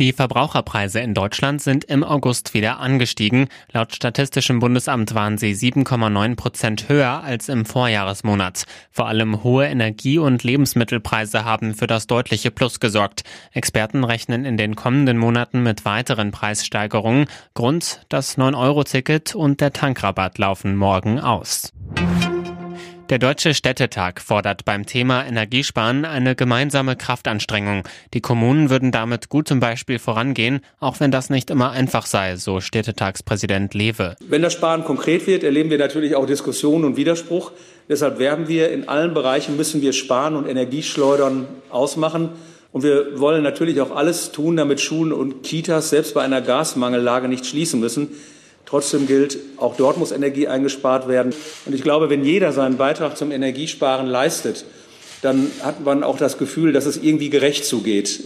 Die Verbraucherpreise in Deutschland sind im August wieder angestiegen. Laut Statistischem Bundesamt waren sie 7,9 Prozent höher als im Vorjahresmonat. Vor allem hohe Energie- und Lebensmittelpreise haben für das deutliche Plus gesorgt. Experten rechnen in den kommenden Monaten mit weiteren Preissteigerungen. Grund, das 9-Euro-Ticket und der Tankrabatt laufen morgen aus. Der Deutsche Städtetag fordert beim Thema Energiesparen eine gemeinsame Kraftanstrengung. Die Kommunen würden damit gut zum Beispiel vorangehen, auch wenn das nicht immer einfach sei, so Städtetagspräsident Lewe. Wenn das Sparen konkret wird, erleben wir natürlich auch Diskussionen und Widerspruch. Deshalb werden wir in allen Bereichen müssen wir Sparen und Energieschleudern ausmachen. Und wir wollen natürlich auch alles tun, damit Schulen und Kitas selbst bei einer Gasmangellage nicht schließen müssen. Trotzdem gilt, auch dort muss Energie eingespart werden. Und ich glaube, wenn jeder seinen Beitrag zum Energiesparen leistet, dann hat man auch das Gefühl, dass es irgendwie gerecht zugeht.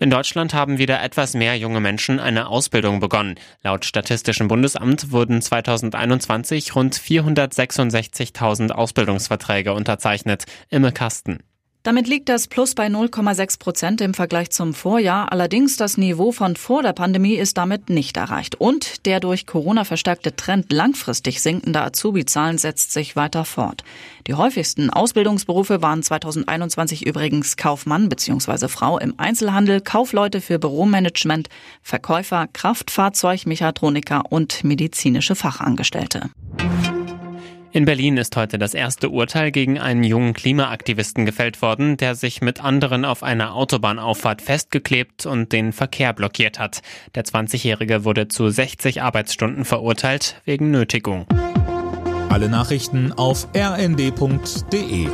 In Deutschland haben wieder etwas mehr junge Menschen eine Ausbildung begonnen. Laut Statistischem Bundesamt wurden 2021 rund 466.000 Ausbildungsverträge unterzeichnet. Imme Kasten. Damit liegt das Plus bei 0,6 Prozent im Vergleich zum Vorjahr. Allerdings das Niveau von vor der Pandemie ist damit nicht erreicht. Und der durch Corona verstärkte Trend langfristig sinkender Azubi-Zahlen setzt sich weiter fort. Die häufigsten Ausbildungsberufe waren 2021 übrigens Kaufmann bzw. Frau im Einzelhandel, Kaufleute für Büromanagement, Verkäufer, Kraftfahrzeugmechatroniker und medizinische Fachangestellte. In Berlin ist heute das erste Urteil gegen einen jungen Klimaaktivisten gefällt worden, der sich mit anderen auf einer Autobahnauffahrt festgeklebt und den Verkehr blockiert hat. Der 20-Jährige wurde zu 60 Arbeitsstunden verurteilt wegen Nötigung. Alle Nachrichten auf rnd.de